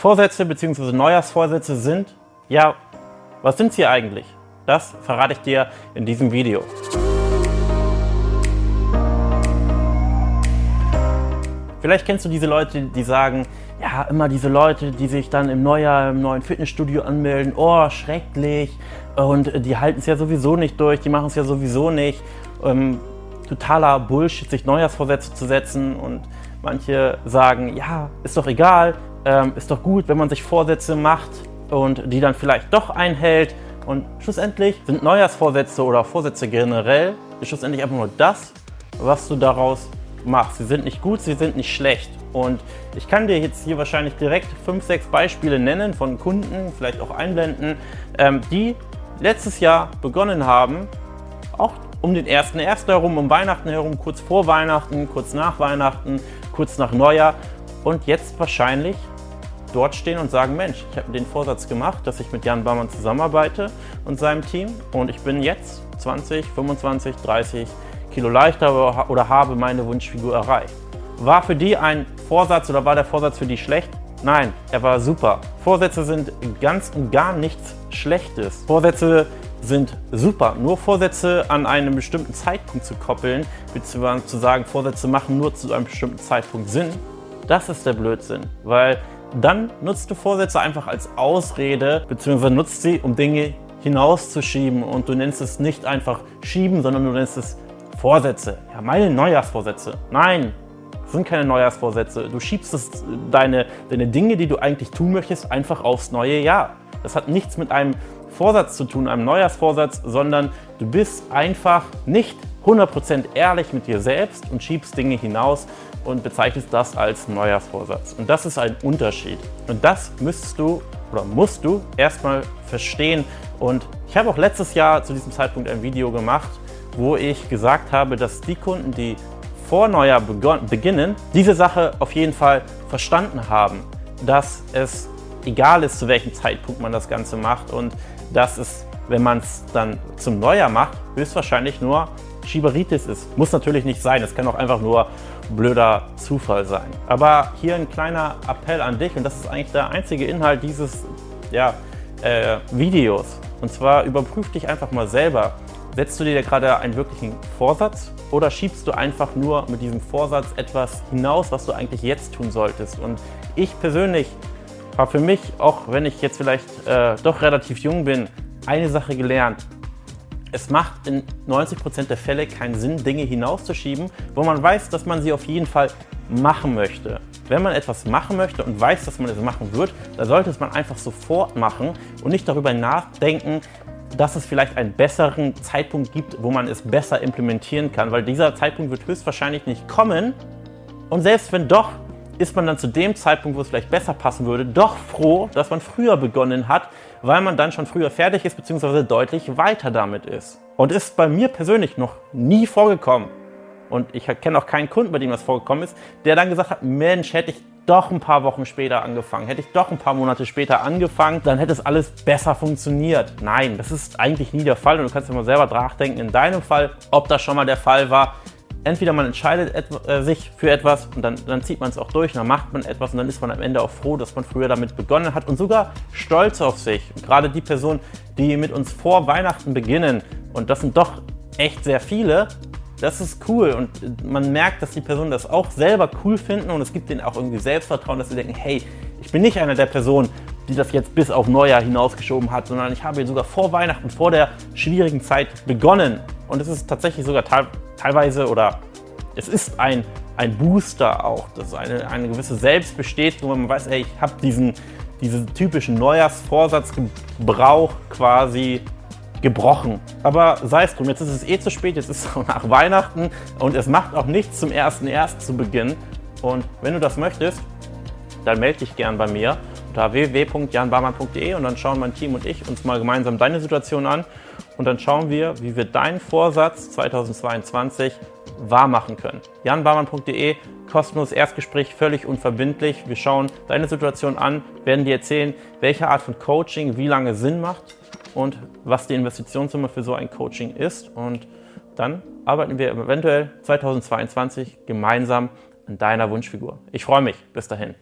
Vorsätze bzw. Neujahrsvorsätze sind, ja, was sind sie eigentlich? Das verrate ich dir in diesem Video. Vielleicht kennst du diese Leute, die sagen, ja, immer diese Leute, die sich dann im Neujahr im neuen Fitnessstudio anmelden, oh, schrecklich, und die halten es ja sowieso nicht durch, die machen es ja sowieso nicht. Ähm, totaler Bullshit, sich Neujahrsvorsätze zu setzen und manche sagen, ja, ist doch egal, ähm, ist doch gut, wenn man sich Vorsätze macht und die dann vielleicht doch einhält. Und schlussendlich sind Neujahrsvorsätze oder Vorsätze generell schlussendlich einfach nur das, was du daraus machst. Sie sind nicht gut, sie sind nicht schlecht. Und ich kann dir jetzt hier wahrscheinlich direkt fünf, sechs Beispiele nennen von Kunden, vielleicht auch einblenden, ähm, die letztes Jahr begonnen haben, auch um den 1.1. herum, um Weihnachten herum, kurz vor Weihnachten, kurz nach Weihnachten, kurz nach Neujahr und jetzt wahrscheinlich dort stehen und sagen, Mensch, ich habe den Vorsatz gemacht, dass ich mit Jan Baumann zusammenarbeite und seinem Team und ich bin jetzt 20, 25, 30 Kilo leichter oder habe meine Wunschfigur erreicht. War für die ein Vorsatz oder war der Vorsatz für die schlecht? Nein, er war super. Vorsätze sind ganz und gar nichts Schlechtes. Vorsätze sind super. Nur Vorsätze an einen bestimmten Zeitpunkt zu koppeln, beziehungsweise zu sagen, Vorsätze machen nur zu einem bestimmten Zeitpunkt Sinn, das ist der Blödsinn. Weil dann nutzt du Vorsätze einfach als Ausrede, beziehungsweise nutzt sie, um Dinge hinauszuschieben. Und du nennst es nicht einfach schieben, sondern du nennst es Vorsätze. Ja, meine Neujahrsvorsätze. Nein, das sind keine Neujahrsvorsätze. Du schiebst es, deine, deine Dinge, die du eigentlich tun möchtest, einfach aufs neue Jahr. Das hat nichts mit einem Vorsatz zu tun, einem Neujahrsvorsatz, sondern du bist einfach nicht 100% ehrlich mit dir selbst und schiebst Dinge hinaus und bezeichnest das als Neujahrsvorsatz. Und das ist ein Unterschied. Und das müsstest du oder musst du erstmal verstehen. Und ich habe auch letztes Jahr zu diesem Zeitpunkt ein Video gemacht, wo ich gesagt habe, dass die Kunden, die vor Neujahr beginnen, diese Sache auf jeden Fall verstanden haben, dass es egal ist, zu welchem Zeitpunkt man das Ganze macht und dass es, wenn man es dann zum Neujahr macht, höchstwahrscheinlich nur Schieberitis ist. Muss natürlich nicht sein, es kann auch einfach nur blöder Zufall sein. Aber hier ein kleiner Appell an dich und das ist eigentlich der einzige Inhalt dieses ja, äh, Videos. Und zwar überprüf dich einfach mal selber. Setzt du dir gerade einen wirklichen Vorsatz oder schiebst du einfach nur mit diesem Vorsatz etwas hinaus, was du eigentlich jetzt tun solltest? Und ich persönlich habe für mich, auch wenn ich jetzt vielleicht äh, doch relativ jung bin, eine Sache gelernt. Es macht in 90% der Fälle keinen Sinn, Dinge hinauszuschieben, wo man weiß, dass man sie auf jeden Fall machen möchte. Wenn man etwas machen möchte und weiß, dass man es machen wird, dann sollte es man einfach sofort machen und nicht darüber nachdenken, dass es vielleicht einen besseren Zeitpunkt gibt, wo man es besser implementieren kann, weil dieser Zeitpunkt wird höchstwahrscheinlich nicht kommen. Und selbst wenn doch, ist man dann zu dem Zeitpunkt, wo es vielleicht besser passen würde, doch froh, dass man früher begonnen hat, weil man dann schon früher fertig ist, beziehungsweise deutlich weiter damit ist. Und ist bei mir persönlich noch nie vorgekommen. Und ich kenne auch keinen Kunden, bei dem das vorgekommen ist, der dann gesagt hat, Mensch, hätte ich doch ein paar Wochen später angefangen, hätte ich doch ein paar Monate später angefangen, dann hätte es alles besser funktioniert. Nein, das ist eigentlich nie der Fall und du kannst dir mal selber nachdenken in deinem Fall, ob das schon mal der Fall war entweder man entscheidet äh, sich für etwas und dann, dann zieht man es auch durch, dann macht man etwas und dann ist man am Ende auch froh, dass man früher damit begonnen hat und sogar stolz auf sich. Und gerade die Personen, die mit uns vor Weihnachten beginnen, und das sind doch echt sehr viele, das ist cool und man merkt, dass die Personen das auch selber cool finden und es gibt ihnen auch irgendwie Selbstvertrauen, dass sie denken, hey, ich bin nicht einer der Personen, die das jetzt bis auf Neujahr hinausgeschoben hat, sondern ich habe sogar vor Weihnachten, vor der schwierigen Zeit begonnen. Und es ist tatsächlich sogar teilweise oder es ist ein, ein Booster auch, dass eine, eine gewisse Selbstbestätigung, wenn man weiß, ey, ich habe diesen, diesen typischen Neujahrsvorsatzgebrauch quasi gebrochen. Aber sei es drum, jetzt ist es eh zu spät, jetzt ist es nach Weihnachten und es macht auch nichts zum 1.1. zu Beginn. Und wenn du das möchtest, dann melde dich gern bei mir unter www.janbarmann.de und dann schauen mein Team und ich uns mal gemeinsam deine Situation an und dann schauen wir, wie wir deinen Vorsatz 2022 wahr machen können. janbarmann.de, kostenloses Erstgespräch, völlig unverbindlich. Wir schauen deine Situation an, werden dir erzählen, welche Art von Coaching wie lange Sinn macht und was die Investitionssumme für so ein Coaching ist. Und dann arbeiten wir eventuell 2022 gemeinsam an deiner Wunschfigur. Ich freue mich. Bis dahin.